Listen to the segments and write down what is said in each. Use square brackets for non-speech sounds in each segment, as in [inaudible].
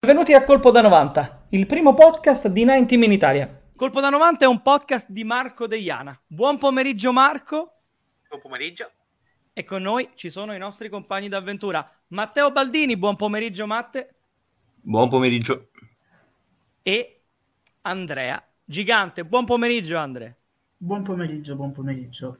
Benvenuti a Colpo da 90, il primo podcast di 90 in Italia. Colpo da 90 è un podcast di Marco Deiana. Buon pomeriggio Marco. Buon pomeriggio. E con noi ci sono i nostri compagni d'avventura. Matteo Baldini, buon pomeriggio Matte. Buon pomeriggio. E Andrea Gigante, buon pomeriggio Andrea. Buon pomeriggio, buon pomeriggio.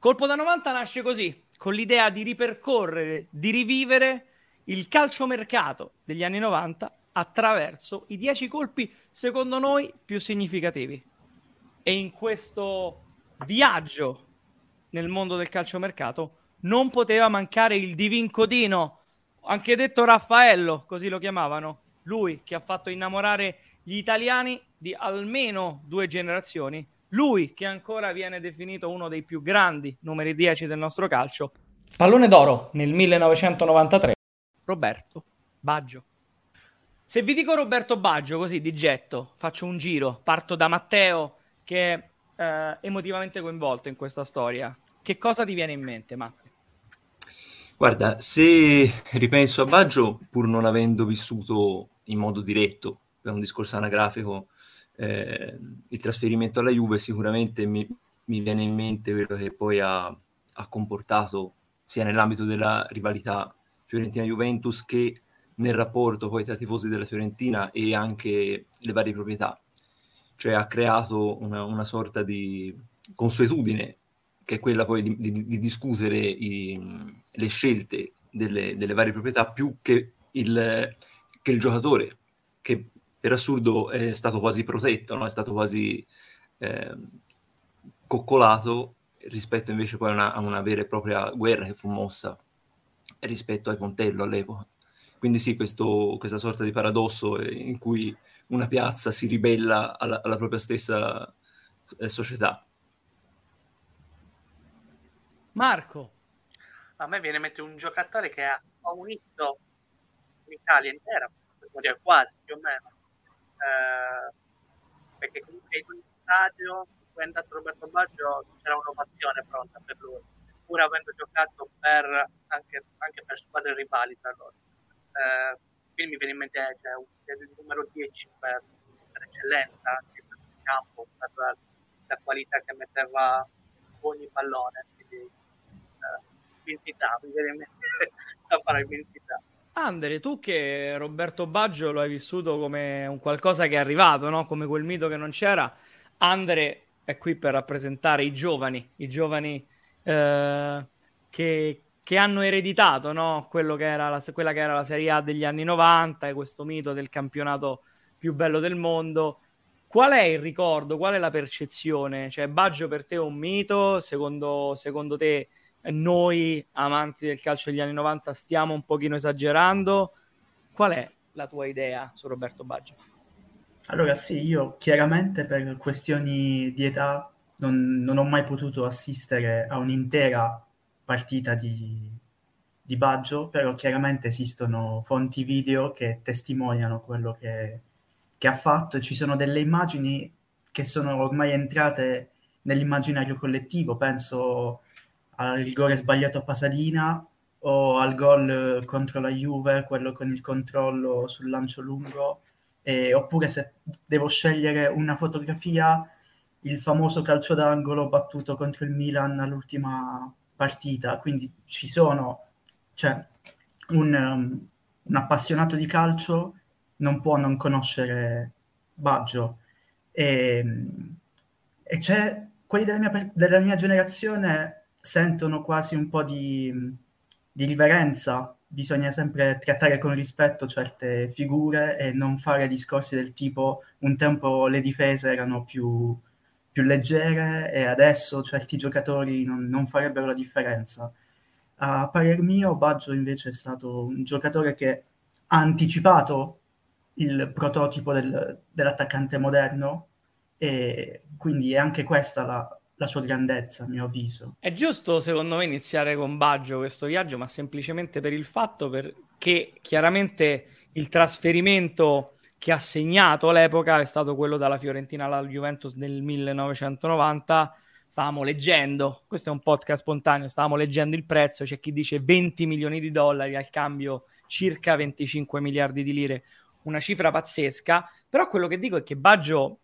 Colpo da 90 nasce così, con l'idea di ripercorrere, di rivivere il calciomercato degli anni 90 attraverso i 10 colpi secondo noi più significativi. E in questo viaggio nel mondo del calciomercato non poteva mancare il divincodino, anche detto Raffaello, così lo chiamavano, lui che ha fatto innamorare gli italiani di almeno due generazioni, lui che ancora viene definito uno dei più grandi numeri 10 del nostro calcio. Pallone d'oro nel 1993 Roberto Baggio. Se vi dico Roberto Baggio così di getto, faccio un giro, parto da Matteo che è eh, emotivamente coinvolto in questa storia. Che cosa ti viene in mente, Matteo? Guarda, se ripenso a Baggio, pur non avendo vissuto in modo diretto, per un discorso anagrafico, eh, il trasferimento alla Juve, sicuramente mi, mi, viene in mente quello che poi ha, ha comportato sia nell'ambito della rivalità Fiorentina-Juventus che nel rapporto poi tra i tifosi della Fiorentina e anche le varie proprietà. Cioè ha creato una, una sorta di consuetudine che è quella poi di, di, di discutere i, le scelte delle, delle, varie proprietà più che il, che il, giocatore, che per assurdo è stato quasi protetto, no? è stato quasi eh, coccolato rispetto invece poi a una, a una vera e propria guerra che fu mossa rispetto ai Pontello all'epoca. Quindi sì, questo, questa sorta di paradosso in cui una piazza si ribella alla, alla propria stessa eh, società. Marco. A me viene in mente un giocatore che ha unito l'Italia intera, quasi più o meno, eh, perché comunque in ogni stadio, quando è andato Roberto Baggio, c'era un'ovazione pronta per lui pur avendo giocato per, anche, anche, per squadre rivali tra loro. Eh, quindi mi viene in mente cioè, il numero 10 per, per eccellenza, anche per il campo, per la, la, qualità che metteva ogni pallone. Quindi, eh, mi viene in mente [laughs] la parola vincità. Andre, tu che Roberto Baggio lo hai vissuto come un qualcosa che è arrivato, no? come quel mito che non c'era, Andre è qui per rappresentare i giovani, i giovani eh, che, che, hanno ereditato no? che la, quella che era la Serie A degli anni 90 e questo mito del campionato più bello del mondo. Qual è il ricordo? Qual è la percezione? Cioè, Baggio per te è un mito? Secondo, secondo te noi, amanti del calcio degli anni 90, stiamo un pochino esagerando? Qual è la tua idea su Roberto Baggio? Allora sì, io chiaramente per questioni di età non, non, ho mai potuto assistere a un'intera partita di, di Baggio, però chiaramente esistono fonti video che testimoniano quello che, che ha fatto. Ci sono delle immagini che sono ormai entrate nell'immaginario collettivo, penso al rigore sbagliato a Pasadina o al gol contro la Juve, quello con il controllo sul lancio lungo, eh, oppure se devo scegliere una fotografia il famoso calcio d'angolo battuto contro il Milan all'ultima partita, quindi ci sono, cioè un, um, un appassionato di calcio non può non conoscere Baggio. E, e c'è, quelli della mia, della mia, generazione sentono quasi un po' di, di riverenza. Bisogna sempre trattare con rispetto certe figure e non fare discorsi del tipo un tempo le difese erano più più leggere e adesso certi giocatori non, non farebbero la differenza. A parer mio, Baggio invece è stato un giocatore che ha anticipato il prototipo del, dell'attaccante moderno e quindi è anche questa la, la sua grandezza, a mio avviso. È giusto, secondo me, iniziare con Baggio questo viaggio, ma semplicemente per il fatto che chiaramente il trasferimento che ha segnato l'epoca è stato quello dalla Fiorentina alla Juventus nel 1990. Stavamo leggendo, questo è un podcast spontaneo, stavamo leggendo il prezzo, c'è chi dice 20 milioni di dollari al cambio circa 25 miliardi di lire una cifra pazzesca, però quello che dico è che Baggio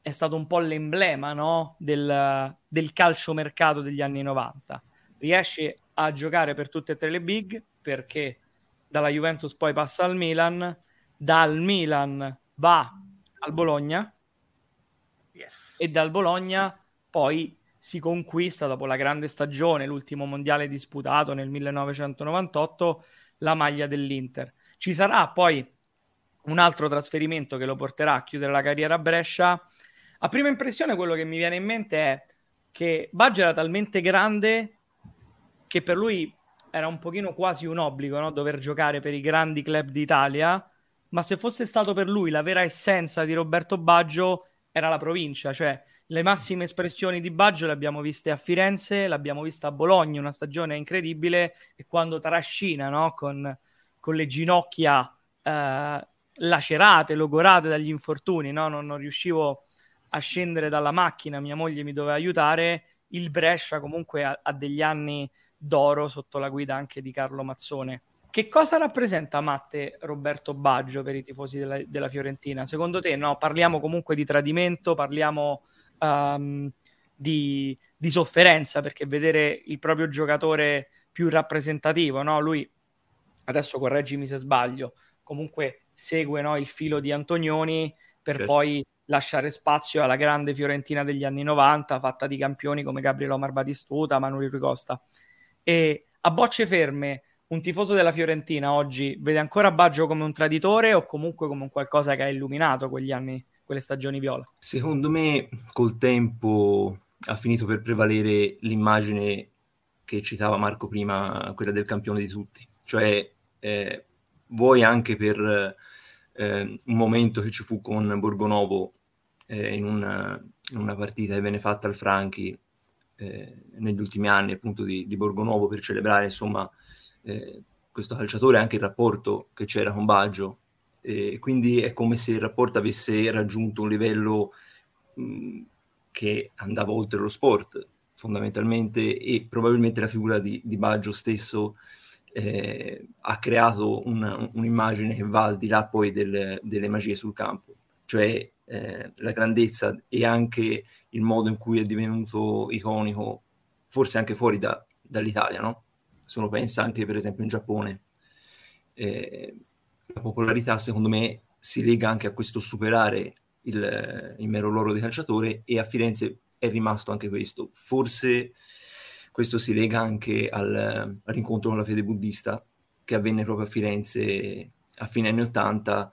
è stato un po' l'emblema no? del, del calciomercato degli anni 90. Riesce a giocare per tutte e tre le big perché dalla Juventus poi passa al Milan, dal Milan va al Bologna yes. e dal Bologna poi si conquista dopo la grande stagione, l'ultimo mondiale disputato nel 1998, la maglia dell'Inter. Ci sarà poi un altro trasferimento che lo porterà a chiudere la carriera a Brescia. A prima impressione quello che mi viene in mente è che Baggio era talmente grande che per lui era un pochino quasi un obbligo no? dover giocare per i grandi club d'Italia, ma se fosse stato per lui la vera essenza di Roberto Baggio era la provincia, cioè le massime espressioni di Baggio le abbiamo viste a Firenze, l'abbiamo vista a Bologna, una stagione incredibile, e quando trascina no? con, con, le ginocchia eh, lacerate, logorate dagli infortuni, no? non, non riuscivo a scendere dalla macchina, mia moglie mi doveva aiutare, il Brescia comunque ha, ha degli anni d'oro sotto la guida anche di Carlo Mazzone. Che cosa rappresenta Matte Roberto Baggio per i tifosi della, della Fiorentina? Secondo te, no? Parliamo comunque di tradimento, parliamo um, di, di, sofferenza, perché vedere il proprio giocatore più rappresentativo, no? Lui, adesso correggimi se sbaglio, comunque segue no, il filo di Antonioni per certo. poi lasciare spazio alla grande Fiorentina degli anni 90, fatta di campioni come Gabriele Omar Batistuta, Manuel Ricosta. E a bocce ferme, un tifoso della Fiorentina oggi vede ancora Baggio come un traditore o comunque come un qualcosa che ha illuminato quegli anni, quelle stagioni viola? Secondo me, col tempo ha finito per prevalere l'immagine che citava Marco prima, quella del campione di tutti. Cioè, eh, vuoi anche per eh, un momento che ci fu con Borgonovo eh, in, una, in, una, partita che venne fatta al Franchi eh, negli ultimi anni appunto di, di Borgonovo per celebrare insomma eh, questo calciatore anche il rapporto che c'era con Baggio e quindi è come se il rapporto avesse raggiunto un livello mh, che andava oltre lo sport fondamentalmente e probabilmente la figura di, di Baggio stesso eh, ha creato un, un'immagine che va al di là poi del, delle magie sul campo, cioè eh, la grandezza e anche il modo in cui è divenuto iconico, forse anche fuori da, dall'Italia, no? Pensa anche per esempio in Giappone, eh, la popolarità secondo me si lega anche a questo superare il, il mero loro di calciatore e a Firenze è rimasto anche questo. Forse questo si lega anche al, all'incontro con la fede buddista che avvenne proprio a Firenze a fine anni 80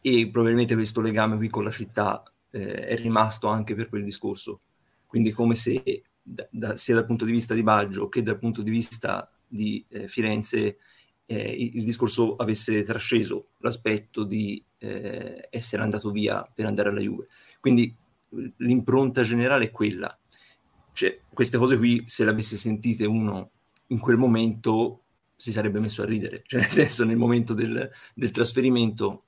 e probabilmente questo legame qui con la città eh, è rimasto anche per quel discorso. Quindi come se da, da, sia dal punto di vista di Baggio che dal punto di vista di eh, Firenze eh, il, discorso avesse trasceso l'aspetto di eh, essere andato via per andare alla Juve. Quindi l'impronta generale è quella cioè, queste cose qui, se le avesse sentite uno in quel momento, si sarebbe messo a ridere. Cioè, nel senso, nel momento del, del trasferimento,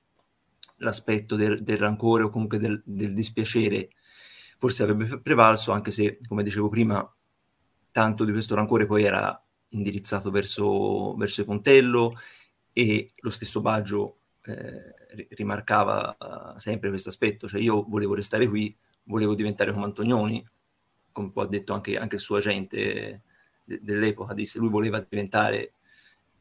l'aspetto del, del, rancore o comunque del, del dispiacere forse avrebbe prevalso, anche se, come dicevo prima, tanto di questo rancore poi era indirizzato verso, verso Pontello e lo stesso Baggio eh, rimarcava uh, sempre questo aspetto, cioè io volevo restare qui, volevo diventare come Antonioni, come poi ha detto anche, anche il suo agente de- dell'epoca, disse lui voleva diventare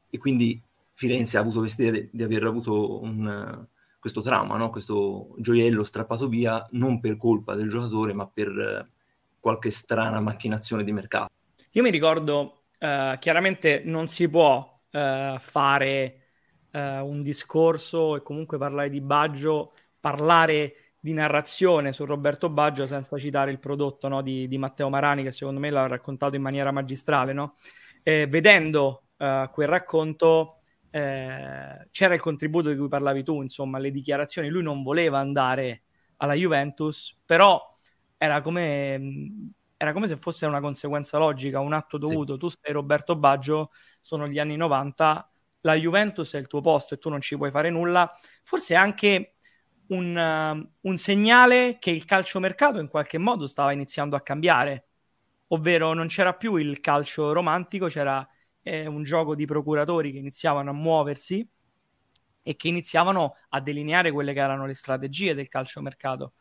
e quindi Firenze ha avuto questa idea di, di aver avuto un, questo trauma, no? questo gioiello strappato via non per colpa del giocatore ma per qualche strana macchinazione di mercato. Io mi ricordo, uh, chiaramente non si può uh, fare uh, un discorso e comunque parlare di Baggio, parlare di narrazione su Roberto Baggio senza citare il prodotto no, di, di, Matteo Marani che secondo me l'ha raccontato in maniera magistrale. No? Eh, vedendo quel racconto eh, c'era il contributo di cui parlavi tu, insomma, le dichiarazioni. Lui non voleva andare alla Juventus, però era come, era come se fosse una conseguenza logica, un atto dovuto. Sì. Tu sei Roberto Baggio, sono gli anni 90, la Juventus è il tuo posto e tu non ci puoi fare nulla. Forse anche un, uh, un segnale che il calciomercato in qualche modo stava iniziando a cambiare, ovvero non c'era più il calcio romantico, c'era eh, un gioco di procuratori che iniziavano a muoversi e che iniziavano a delineare quelle che erano le strategie del calciomercato.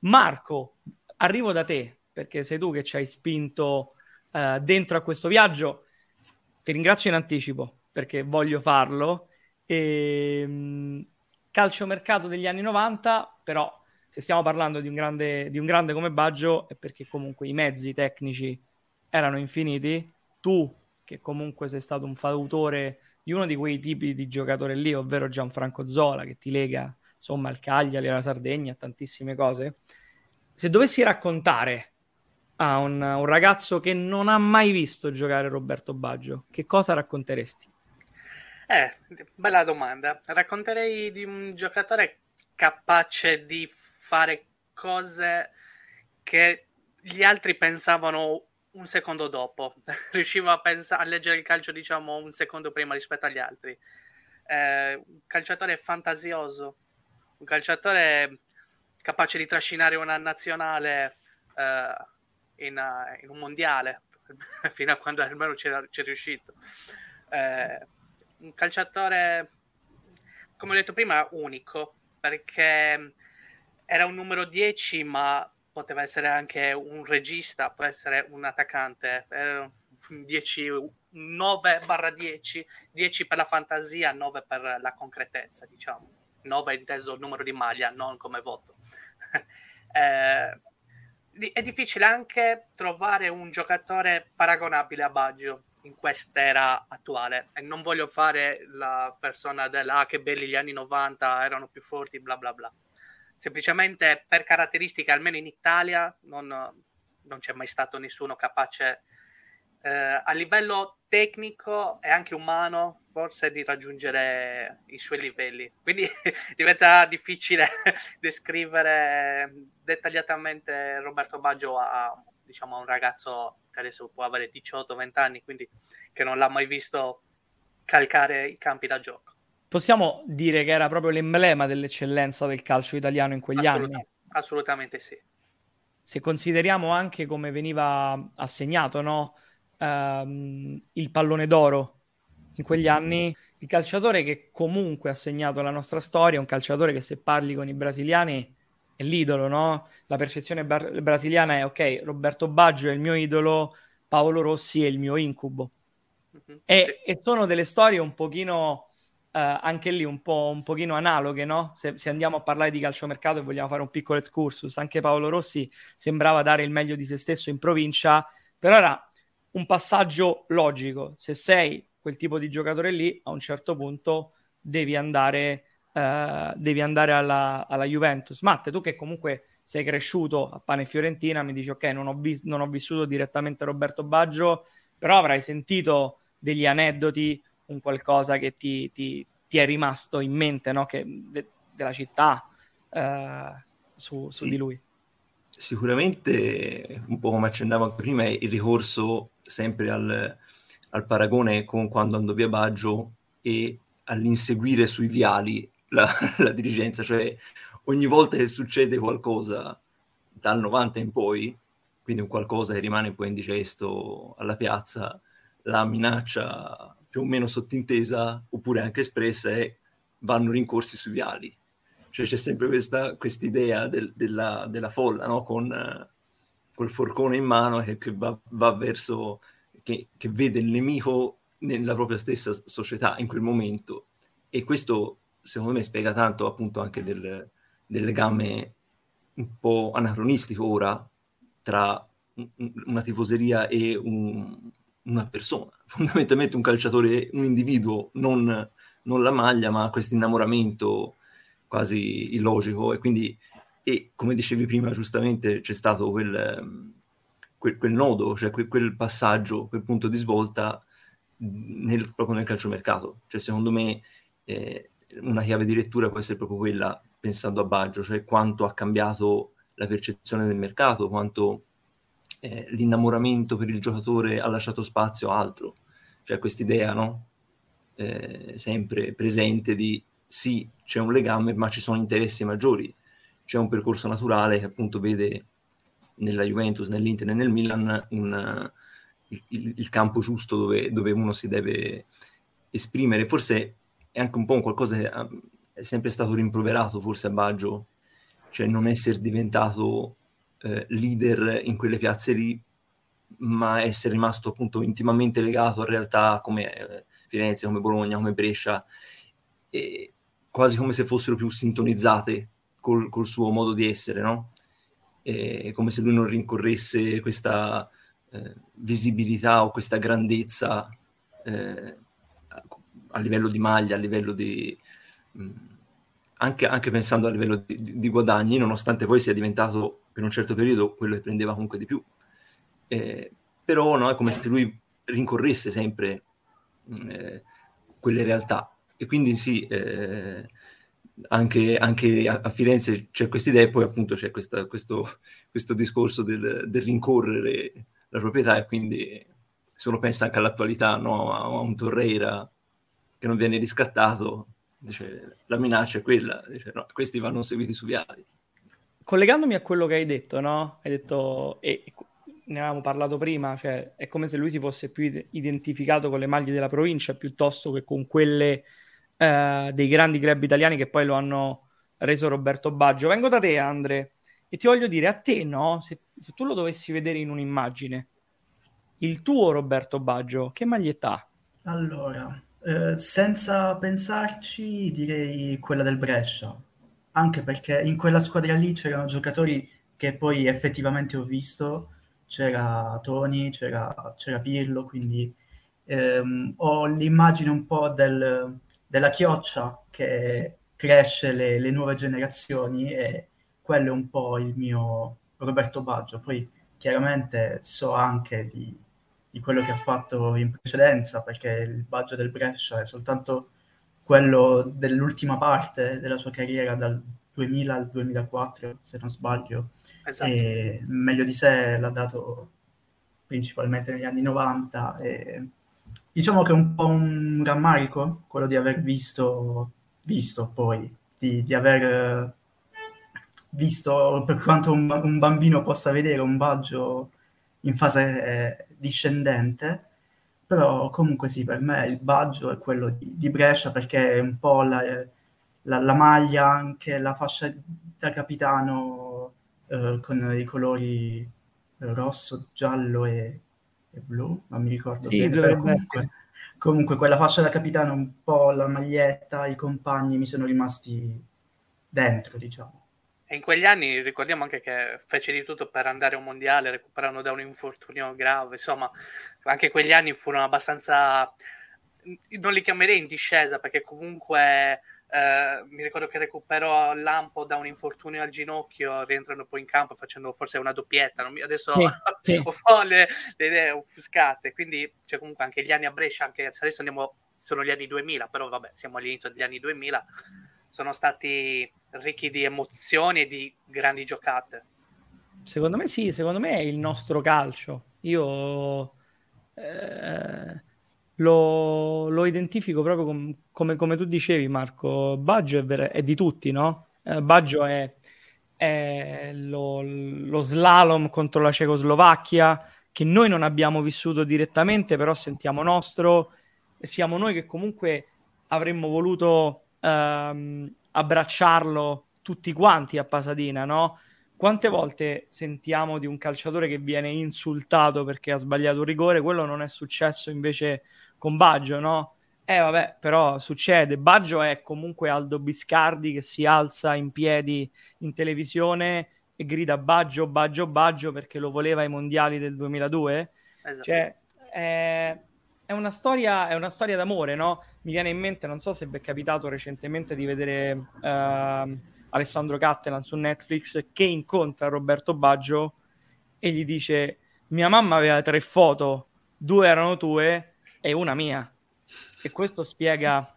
Marco, arrivo da te, perché sei tu che ci hai spinto uh, dentro a questo viaggio. Ti ringrazio in anticipo perché voglio farlo. E, um, calciomercato degli anni 90, però se stiamo parlando di un grande, di un grande come Baggio è perché comunque i mezzi tecnici erano infiniti. Tu, che comunque sei stato un fautore di uno di quei tipi di giocatore lì, ovvero Gianfranco Zola, che ti lega insomma al Cagliari, alla Sardegna, a tantissime cose. Se dovessi raccontare a un, un ragazzo che non ha mai visto giocare Roberto Baggio, che cosa racconteresti? Eh, bella domanda. Racconterei di un giocatore capace di fare cose che gli altri pensavano un secondo dopo. [laughs] Riusciva a, pensa- a leggere il calcio, diciamo, un secondo prima rispetto agli altri. Eh, un calciatore fantasioso, un calciatore capace di trascinare una nazionale eh, in, uh, in, un mondiale, [laughs] fino a quando almeno c'è, c'è riuscito. Eh, un calciatore, come ho detto prima, unico, perché era un numero 10, ma poteva essere anche un regista, può essere un attaccante. Era 10, 9 barra 10, 10 per la fantasia, 9 per la concretezza, diciamo. 9 inteso numero di maglia, non come voto. [laughs] eh, è difficile anche trovare un giocatore paragonabile a Baggio in quest'era attuale. E non voglio fare la persona della ah, che belli gli anni 90 erano più forti bla bla bla. Semplicemente per caratteristiche almeno in Italia non, non c'è mai stato nessuno capace eh, a livello tecnico e anche umano forse di raggiungere i suoi livelli quindi [laughs] diventa difficile [laughs] descrivere dettagliatamente Roberto Baggio a, diciamo, a un ragazzo che adesso può avere 18-20 anni, quindi che non l'ha mai visto calcare i campi da gioco. Possiamo dire che era proprio l'emblema dell'eccellenza del calcio italiano in quegli Assoluta- anni? Assolutamente sì. Se consideriamo anche come veniva assegnato no? um, il pallone d'oro in quegli anni, il calciatore che comunque ha segnato la nostra storia, un calciatore che se parli con i brasiliani è l'idolo, no? La percezione bar- brasiliana è ok, Roberto Baggio è il mio idolo, Paolo Rossi è il mio incubo. Mm-hmm, e, sì. e, sono delle storie un pochino, uh, anche lì, un, po', un pochino analoghe, no? Se, se, andiamo a parlare di calciomercato e vogliamo fare un piccolo excursus, anche Paolo Rossi sembrava dare il meglio di se stesso in provincia, però era un passaggio logico. Se sei quel tipo di giocatore lì, a un certo punto devi andare uh, devi andare alla, alla, Juventus. Matte, tu che comunque sei cresciuto a Pane Fiorentina, mi dici ok, non ho, vis- non ho vissuto direttamente Roberto Baggio, però avrai sentito degli aneddoti, un qualcosa che ti, ti, ti è rimasto in mente, no? che, de- della città uh, su, su sì. di lui. Sicuramente, un po' come accennavo prima, il ricorso sempre al, al paragone con quando andò via Baggio e all'inseguire sui viali la, [laughs] la dirigenza, cioè ogni volta che succede qualcosa dal 90 in poi, quindi un qualcosa che rimane poi indigesto alla piazza, la minaccia più o meno sottintesa, oppure anche espressa, è vanno rincorsi sui viali. Cioè c'è sempre questa idea del, della, della, folla, no? Con uh, quel forcone in mano che, che va, va, verso, che, che vede il nemico nella propria stessa società in quel momento. E questo secondo me spiega tanto appunto anche del, del legame un po' anacronistico ora tra una tifoseria e un, una persona, [laughs] fondamentalmente un calciatore, un individuo, non, non la maglia, ma questo innamoramento quasi illogico e quindi, e come dicevi prima giustamente, c'è stato quel, quel, quel nodo, cioè quel, quel, passaggio, quel punto di svolta nel, proprio nel calciomercato, cioè secondo me eh, una chiave di lettura può essere proprio quella, pensando a Baggio, cioè quanto ha cambiato la percezione del mercato, quanto eh, l'innamoramento per il giocatore ha lasciato spazio a altro. Cioè quest'idea, no? Eh, sempre presente di sì, c'è un legame, ma ci sono interessi maggiori. C'è un percorso naturale che appunto vede nella Juventus, nell'Inter e nel Milan un, il, il, campo giusto dove, dove uno si deve esprimere. Forse è anche un po' un qualcosa che ah, è sempre stato rimproverato forse a Baggio, cioè non essere diventato eh, leader in quelle piazze lì, ma essere rimasto appunto intimamente legato a realtà come eh, Firenze, come Bologna, come Brescia, quasi come se fossero più sintonizzate col, col suo modo di essere, no? E come se lui non rincorresse questa eh, visibilità o questa grandezza eh, a livello di maglia, a livello di... Mh, anche, anche, pensando a livello di, di, guadagni, nonostante poi sia diventato per un certo periodo quello che prendeva comunque di più. Eh, però no, è come se lui rincorresse sempre eh, quelle realtà. E quindi sì, eh, anche, anche a, Firenze c'è questa idea e poi appunto c'è questa, questo, questo, discorso del, del, rincorrere la proprietà e quindi se uno pensa anche all'attualità, no? a, un Torreira che non viene riscattato, dice, la minaccia è quella, dice, no, questi vanno seguiti su viali. Collegandomi a quello che hai detto, no? Hai detto, e ne avevamo parlato prima, cioè è come se lui si fosse più identificato con le maglie della provincia piuttosto che con quelle eh, dei grandi club italiani che poi lo hanno reso Roberto Baggio. Vengo da te, Andre, e ti voglio dire a te, no? Se, se tu lo dovessi vedere in un'immagine, il tuo Roberto Baggio, che maglietta? Allora, eh, senza pensarci, direi quella del Brescia, anche perché in quella squadra lì c'erano giocatori che poi effettivamente ho visto, c'era Tony, c'era, c'era Pirlo, quindi ehm, ho l'immagine un po' del, della chioccia che cresce le, le, nuove generazioni e quello è un po' il mio Roberto Baggio. Poi chiaramente so anche di, di quello che ha fatto in precedenza, perché il Baggio del Brescia è soltanto quello dell'ultima parte della sua carriera dal 2000 al 2004, se non sbaglio, esatto. e meglio di sé l'ha dato principalmente negli anni 90 e Diciamo che è un po' un rammarico quello di aver visto, visto poi, di, di aver visto per quanto un, un, bambino possa vedere un Baggio in fase eh, discendente, però comunque sì, per me il Baggio è quello di, di Brescia perché è un po' la, la, la, maglia, anche la fascia da capitano eh, con i colori rosso, giallo e, e blu, non mi ricordo sì, bene, comunque, comunque, quella fascia da capitano, un po' la maglietta, i compagni mi sono rimasti dentro, diciamo. E in quegli anni ricordiamo anche che fece di tutto per andare a un mondiale, recuperando da un infortunio grave, insomma, anche quegli anni furono abbastanza non li chiamerei in discesa perché comunque eh, mi ricordo che recuperò Lampo da un infortunio al ginocchio, rientrando poi in campo facendo forse una doppietta. Non mi, adesso sì, [laughs] ho sì. le, le, idee offuscate. Quindi c'è comunque anche gli anni a Brescia, anche se adesso andiamo, sono gli anni 2000, però vabbè, siamo all'inizio degli anni 2000. Sono stati ricchi di emozioni e di grandi giocate. Secondo me sì, secondo me è il nostro calcio. Io eh, lo, lo identifico proprio com, come, come, tu dicevi, Marco. Baggio è, ver- è di tutti, no? Eh, Baggio è, è lo, lo, slalom contro la Cecoslovacchia, che noi non abbiamo vissuto direttamente, però sentiamo nostro. Siamo noi che comunque avremmo voluto ehm, abbracciarlo tutti quanti a Pasadena, no? Quante volte sentiamo di un calciatore che viene insultato perché ha sbagliato un rigore? Quello non è successo invece con Baggio, no? Eh vabbè, però succede. Baggio è comunque Aldo Biscardi che si alza in piedi in televisione e grida Baggio, Baggio, Baggio perché lo voleva ai mondiali del 2002. Esatto. Cioè, è, è, una storia, è una storia d'amore, no? Mi viene in mente, non so se vi è capitato recentemente di vedere uh, Alessandro Cattelan su Netflix che incontra Roberto Baggio e gli dice mia mamma aveva tre foto, due erano tue e una mia. E questo spiega,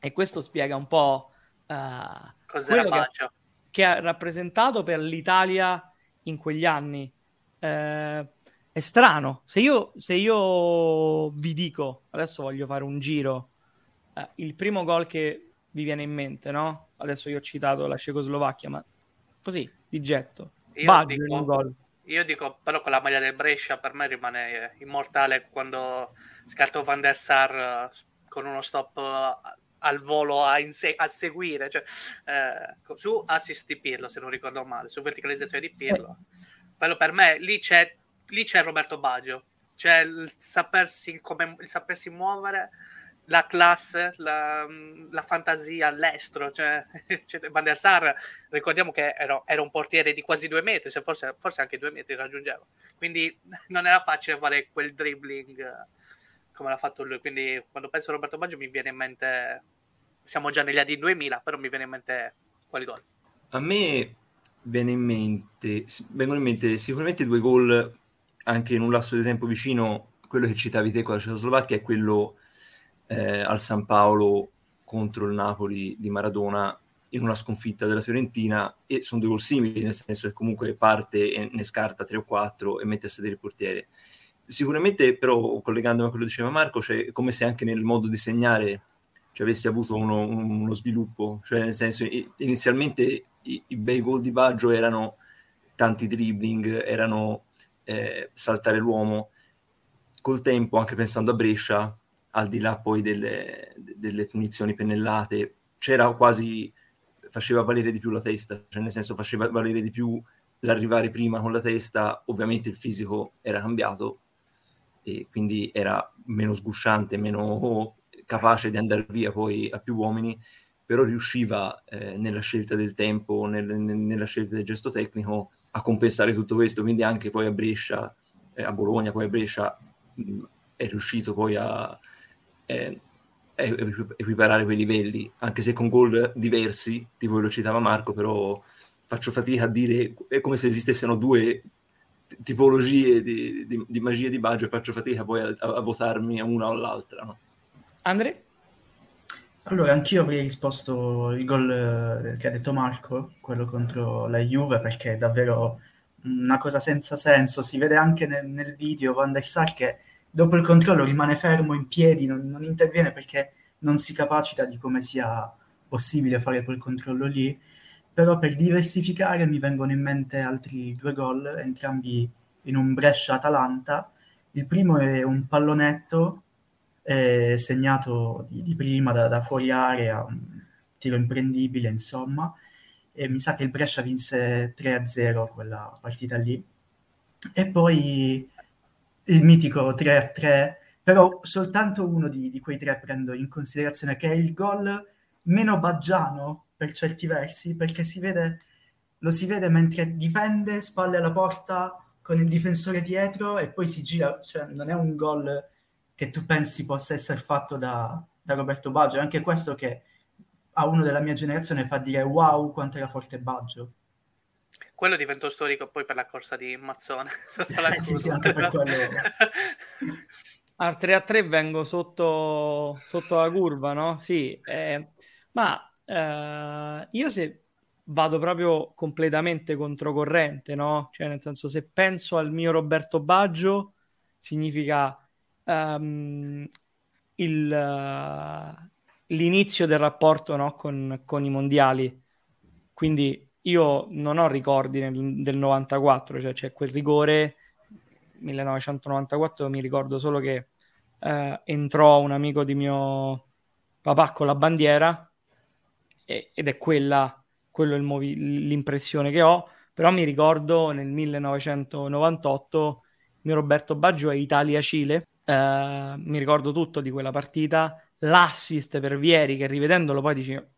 e questo spiega un po' uh, Cos'era che, che, ha rappresentato per l'Italia in quegli anni. Uh, è strano. Se io, se io vi dico, adesso voglio fare un giro, uh, il primo gol che vi viene in mente, no? Adesso io ho citato la Cecoslovacchia, ma così, di getto. Io Baggio dico, gol. Io dico, però con la maglia del Brescia per me rimane immortale quando scartò Van der Sar eh, con uno stop eh, al volo a, inse- a seguire. Cioè, eh, su assist di Pirlo, se non ricordo male, su verticalizzazione di Pirlo. Quello per me, lì c'è, lì c'è Roberto Baggio. C'è il sapersi, come, il sapersi muovere la classe, la, la fantasia, l'estro. Cioè, [laughs] cioè, Van der Sar, ricordiamo che era, era, un portiere di quasi due metri, se forse, forse, anche due metri raggiungeva. Quindi non era facile fare quel dribbling come l'ha fatto lui. Quindi quando penso a Roberto Baggio mi viene in mente, siamo già negli anni 2000, però mi viene in mente quali gol. A me viene in mente, vengono in mente sicuramente due gol anche in un lasso di tempo vicino, quello che citavi te con la Cecoslovacchia è quello eh, al San Paolo contro il Napoli di Maradona in una sconfitta della Fiorentina e sono due gol simili, nel senso che comunque parte e ne scarta 3 o 4 e mette a sedere il portiere. Sicuramente però, collegandomi a quello che diceva Marco, cioè, come se anche nel modo di segnare cioè, avessi avuto uno, uno, sviluppo, cioè nel senso inizialmente i, i bei gol di Baggio erano tanti dribbling, erano eh, saltare l'uomo, col tempo anche pensando a Brescia al di là poi delle, delle punizioni pennellate, c'era quasi, faceva valere di più la testa, cioè nel senso faceva valere di più l'arrivare prima con la testa, ovviamente il fisico era cambiato e quindi era meno sgusciante, meno capace di andare via poi a più uomini, però riusciva eh, nella scelta del tempo, nel, nella scelta del gesto tecnico a compensare tutto questo, quindi anche poi a Brescia, eh, a Bologna, poi a Brescia mh, è riuscito poi a, eh, equiparare quei livelli, anche se con gol diversi, tipo lo citava Marco, però faccio fatica a dire, è come se esistessero due tipologie di, di, di magia di Baggio e faccio fatica poi a, a, a votarmi a una o all'altra. No? Andre? Allora, anch'io avrei risposto il gol eh, che ha detto Marco, quello contro la Juve, perché è davvero una cosa senza senso. Si vede anche nel, nel video Van der Sar che dopo il controllo rimane fermo in piedi, non, non, interviene perché non si capacita di come sia possibile fare quel controllo lì. Però per diversificare mi vengono in mente altri due gol, entrambi in un Brescia-Atalanta. Il primo è un pallonetto eh, segnato di, di prima da, da, fuori area, un tiro imprendibile, insomma. E mi sa che il Brescia vinse 3-0 quella partita lì. E poi il mitico 3-3, però soltanto uno di, di, quei tre prendo in considerazione, che è il gol meno baggiano per certi versi, perché si vede, lo si vede mentre difende, spalle alla porta con il difensore dietro e poi si gira, cioè non è un gol che tu pensi possa essere fatto da, da Roberto Baggio, è anche questo che a uno della mia generazione fa dire wow quanto era forte Baggio quello diventò storico poi per la corsa di Mazzone. [laughs] Eh, sì, sì, anche per quello. [laughs] Al 3 a 3 vengo sotto, sotto la curva, no? Sì, eh, ma eh, io se vado proprio completamente controcorrente, no? Cioè, nel senso, se penso al mio Roberto Baggio, significa um, il, uh, l'inizio del rapporto no? con, con i mondiali. Quindi io non ho ricordi nel, del 94, cioè c'è quel rigore 1994, mi ricordo solo che eh, entrò un amico di mio papà con la bandiera ed è quella, quello movi- l'impressione che ho, però mi ricordo nel 1998 il mio Roberto Baggio è Italia-Cile, eh, mi ricordo tutto di quella partita, l'assist per Vieri che rivedendolo poi dice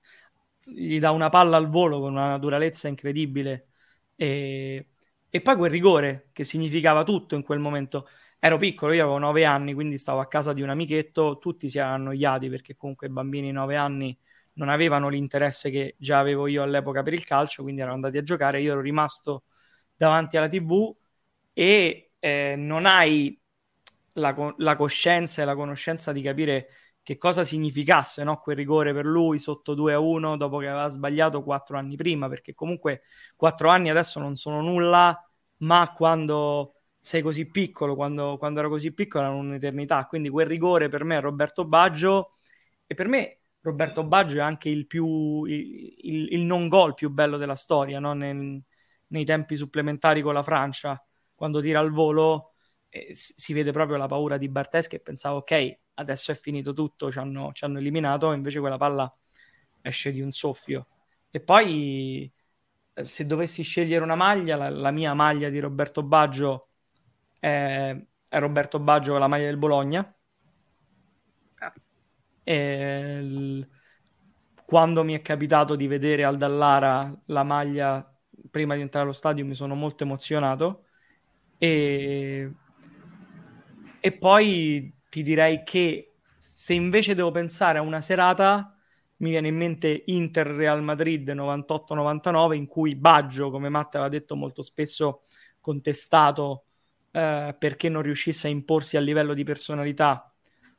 gli dà una palla al volo con una naturalezza incredibile e, e poi quel rigore che significava tutto in quel momento. Ero piccolo, io avevo nove anni, quindi stavo a casa di un amichetto, tutti si erano annoiati perché comunque bambini di nove anni non avevano l'interesse che già avevo io all'epoca per il calcio, quindi erano andati a giocare, io ero rimasto davanti alla tv e eh, non hai la, la coscienza e la conoscenza di capire che cosa significasse no? quel rigore per lui sotto 2 a 1 dopo che aveva sbagliato quattro anni prima, perché comunque quattro anni adesso non sono nulla, ma quando sei così piccolo, quando, quando ero così piccolo era un'eternità, quindi quel rigore per me Roberto Baggio e per me Roberto Baggio è anche il, più, il, il, il non gol più bello della storia, no? Nel, nei tempi supplementari con la Francia, quando tira al volo eh, si vede proprio la paura di Bartes che pensava ok, adesso è finito tutto, ci hanno, ci hanno eliminato, invece quella palla esce di un soffio. E poi, eh, se dovessi scegliere una maglia, la, la mia maglia di Roberto Baggio è, è Roberto Baggio la maglia del Bologna. Quando mi è capitato di vedere al Dallara la maglia prima di entrare allo stadio mi sono molto emozionato. E, e poi ti direi che se invece devo pensare a una serata mi viene in mente Inter Real Madrid 98-99 in cui Baggio, come Matte aveva detto molto spesso contestato eh, perché non riuscisse a imporsi a livello di personalità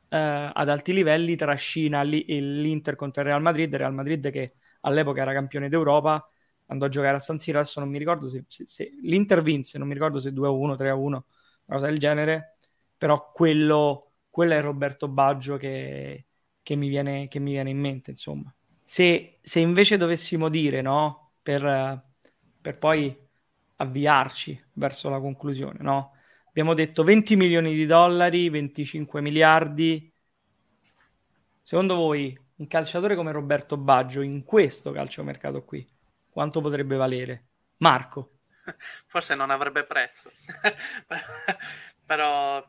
eh, ad alti livelli, trascina li- l'Inter contro il Real Madrid, Real Madrid che all'epoca era campione d'Europa, andò a giocare a San Siro, adesso non mi ricordo se, se, se l'Inter vinse, non mi ricordo se 2-1, 3-1, una cosa del genere, però quello, quello è Roberto Baggio che, che, mi viene, che mi viene in mente, insomma. Se, se invece dovessimo dire, no, per, per poi avviarci verso la conclusione, no? Abbiamo detto 20 milioni di dollari, 25 miliardi. Secondo voi un calciatore come Roberto Baggio in questo calciomercato qui, quanto potrebbe valere? Marco. [laughs] Forse non avrebbe prezzo. [laughs] Però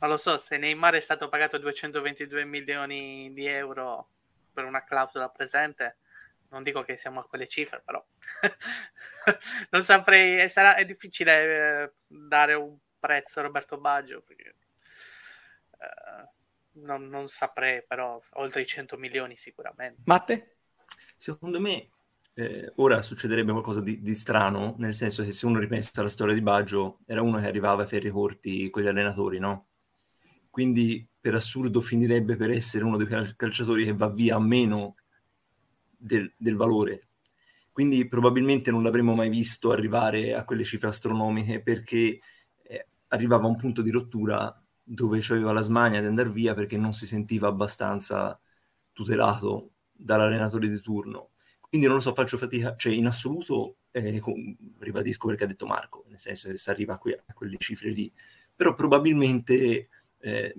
non lo so, se Neymar è stato pagato 222 milioni di euro per una clausola presente, non dico che siamo a quelle cifre, però [laughs] non saprei, sarà, è difficile eh, dare un prezzo Roberto Baggio perché uh, non, non, saprei però oltre i 100 milioni sicuramente Matte? secondo me eh, ora succederebbe qualcosa di, di, strano nel senso che se uno ripensa alla storia di Baggio era uno che arrivava ai ferri corti con gli allenatori no? quindi per assurdo finirebbe per essere uno dei calciatori che va via a meno del, del valore quindi probabilmente non l'avremmo mai visto arrivare a quelle cifre astronomiche perché arrivava a un punto di rottura dove aveva la smania di andare via perché non si sentiva abbastanza tutelato dall'allenatore di turno. Quindi non lo so, faccio fatica, cioè in assoluto eh, ribadisco perché ha detto Marco, nel senso che si arriva a, que- a quelle cifre lì, però probabilmente eh,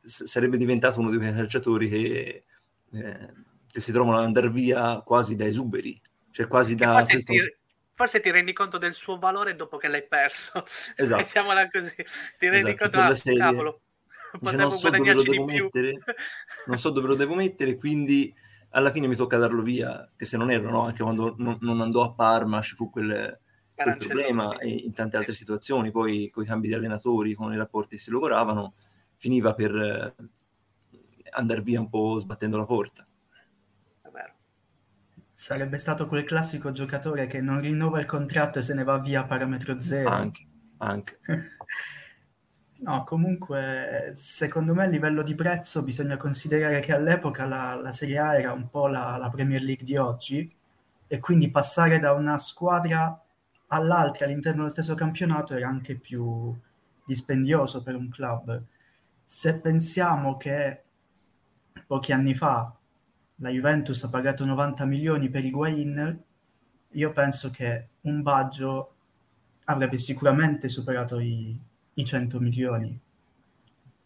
sarebbe diventato uno di quei calciatori che, eh, che si trovano ad andare via quasi da esuberi, cioè quasi che da... Questo... Ti, forse ti rendi conto del suo valore dopo che l'hai perso. [laughs] Esatto. Mettiamola così. Ti rendi esatto, conto, ah, serie... cavolo, Dice, non so dove lo devo mettere, [laughs] non so dove lo devo mettere, quindi alla fine mi tocca darlo via, che se non ero, no? anche quando non, non, andò a Parma ci fu quel, quel problema e in tante altre situazioni, poi con i cambi di allenatori, con i rapporti che si lavoravano, finiva per eh, andare via un po' sbattendo la porta. Sarebbe stato quel classico giocatore che non rinnova il contratto e se ne va via a parametro zero. Anche, anche. [laughs] no, comunque, secondo me a livello di prezzo bisogna considerare che all'epoca la, la Serie A era un po' la, la Premier League di oggi e quindi passare da una squadra all'altra all'interno dello stesso campionato era anche più dispendioso per un club. Se pensiamo che pochi anni fa la Juventus ha pagato 90 milioni per Higuain, io penso che un Baggio avrebbe sicuramente superato i, i 100 milioni,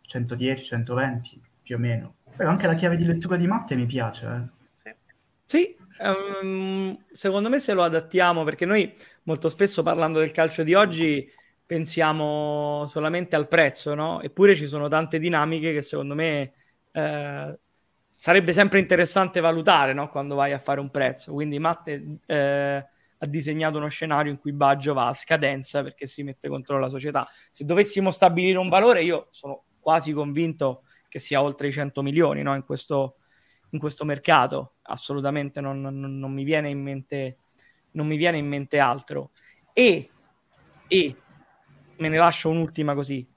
110, 120 più o meno. Però anche la chiave di lettura di Matte mi piace. Eh. Sì, um, secondo me se lo adattiamo, perché noi molto spesso parlando del calcio di oggi pensiamo solamente al prezzo, no? Eppure ci sono tante dinamiche che secondo me eh, sarebbe sempre interessante valutare no? quando vai a fare un prezzo. Quindi Matte eh, ha disegnato uno scenario in cui Baggio va a scadenza perché si mette contro la società. Se dovessimo stabilire un valore, io sono quasi convinto che sia oltre i 100 milioni no? in, questo, in, questo, mercato. Assolutamente non, non, non, mi viene in mente, non mi viene in mente altro. E, e me ne lascio un'ultima così.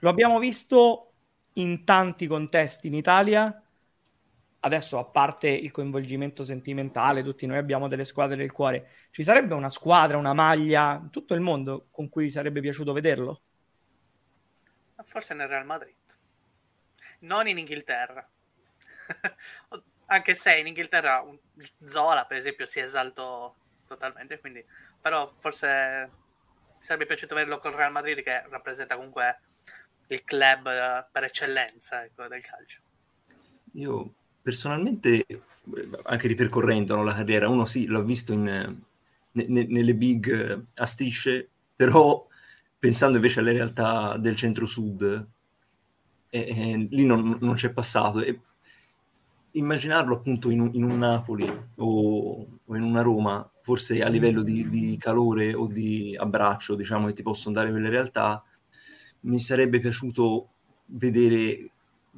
Lo abbiamo visto in tanti contesti in Italia adesso a parte il coinvolgimento sentimentale, tutti noi abbiamo delle squadre del cuore, ci sarebbe una squadra, una maglia, in tutto il mondo con cui sarebbe piaciuto vederlo? Forse nel Real Madrid, non in Inghilterra. [laughs] Anche se in Inghilterra Zola, per esempio, si esaltò totalmente, quindi... però forse sarebbe piaciuto vederlo col Real Madrid che rappresenta comunque il club eh, per eccellenza ecco, del calcio. Io personalmente, anche ripercorrendo no, la carriera, uno sì, l'ho visto in, ne, ne, nelle big a strisce, però pensando invece alle realtà del centro-sud, eh, eh, lì non, non, c'è passato. E immaginarlo appunto in un, in un Napoli o, o, in una Roma, forse a livello di, di, calore o di abbraccio, diciamo, che ti possono dare quelle realtà, mi sarebbe piaciuto vedere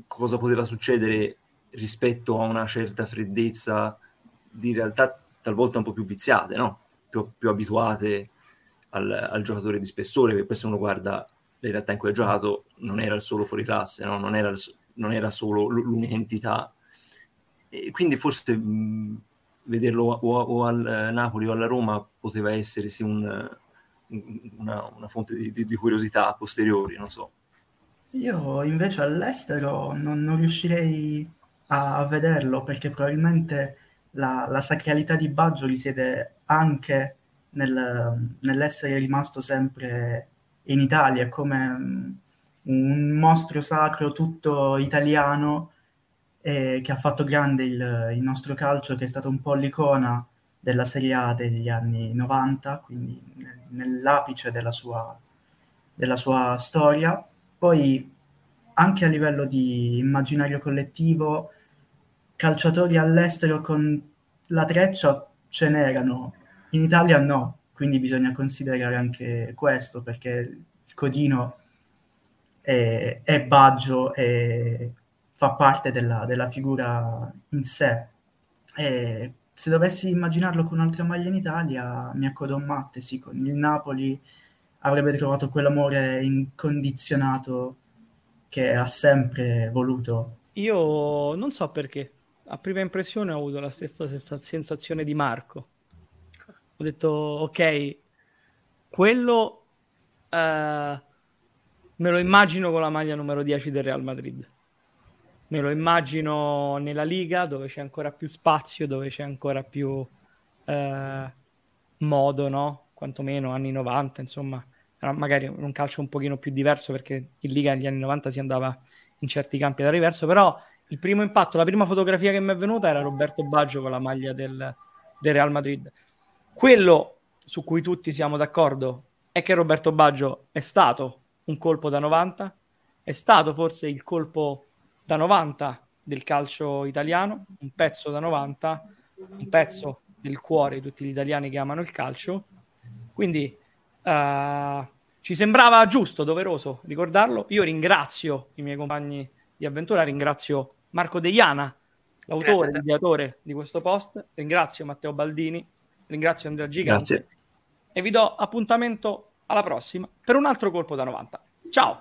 cosa poteva succedere rispetto a una certa freddezza di realtà talvolta un po' più viziate, no? più, più abituate al, al, giocatore di spessore, perché poi se uno guarda le realtà in cui ha giocato non era il solo fuori classe, no? non, era il, non, era solo l'unica entità. E quindi forse mh, vederlo o, o, al Napoli o alla Roma poteva essere sì un, una, una, fonte di, di, di curiosità a posteriori, non so. Io invece all'estero non, non riuscirei a, a, vederlo perché probabilmente la, la, sacralità di Baggio risiede anche nel, nell'essere rimasto sempre in Italia come un mostro sacro tutto italiano eh, che ha fatto grande il, il, nostro calcio, che è stato un po' l'icona della Serie A degli anni 90, quindi nell'apice della sua, della sua storia. Poi anche a livello di immaginario collettivo, calciatori all'estero con la treccia ce n'erano, in Italia no, quindi bisogna considerare anche questo perché il Codino è, è Baggio e fa parte della, della figura in sé. E se dovessi immaginarlo con un'altra maglia in Italia, mi accodo a Matte, sì, con il Napoli avrebbe trovato quell'amore incondizionato che ha sempre voluto. Io non so perché, a prima impressione ho avuto la stessa sensazione di Marco. Ho detto, ok, quello eh, me lo immagino con la maglia numero 10 del Real Madrid me lo immagino nella Liga dove c'è ancora più spazio, dove c'è ancora più eh, modo, no? Quantomeno anni 90, insomma, magari un calcio un pochino più diverso perché in Liga negli anni 90 si andava in certi campi da diverso, però il primo impatto, la prima fotografia che mi è venuta era Roberto Baggio con la maglia del, del Real Madrid. Quello su cui tutti siamo d'accordo è che Roberto Baggio è stato un colpo da 90, è stato forse il colpo da 90 del calcio italiano, un pezzo da 90, un pezzo del cuore di tutti gli italiani che amano il calcio. Quindi uh, ci sembrava giusto, doveroso ricordarlo. Io ringrazio i miei compagni di avventura, ringrazio Marco Deiana, l'autore, l'ideatore di questo post, ringrazio Matteo Baldini, ringrazio Andrea Gigante Grazie. e vi do appuntamento alla prossima per un altro colpo da 90. Ciao!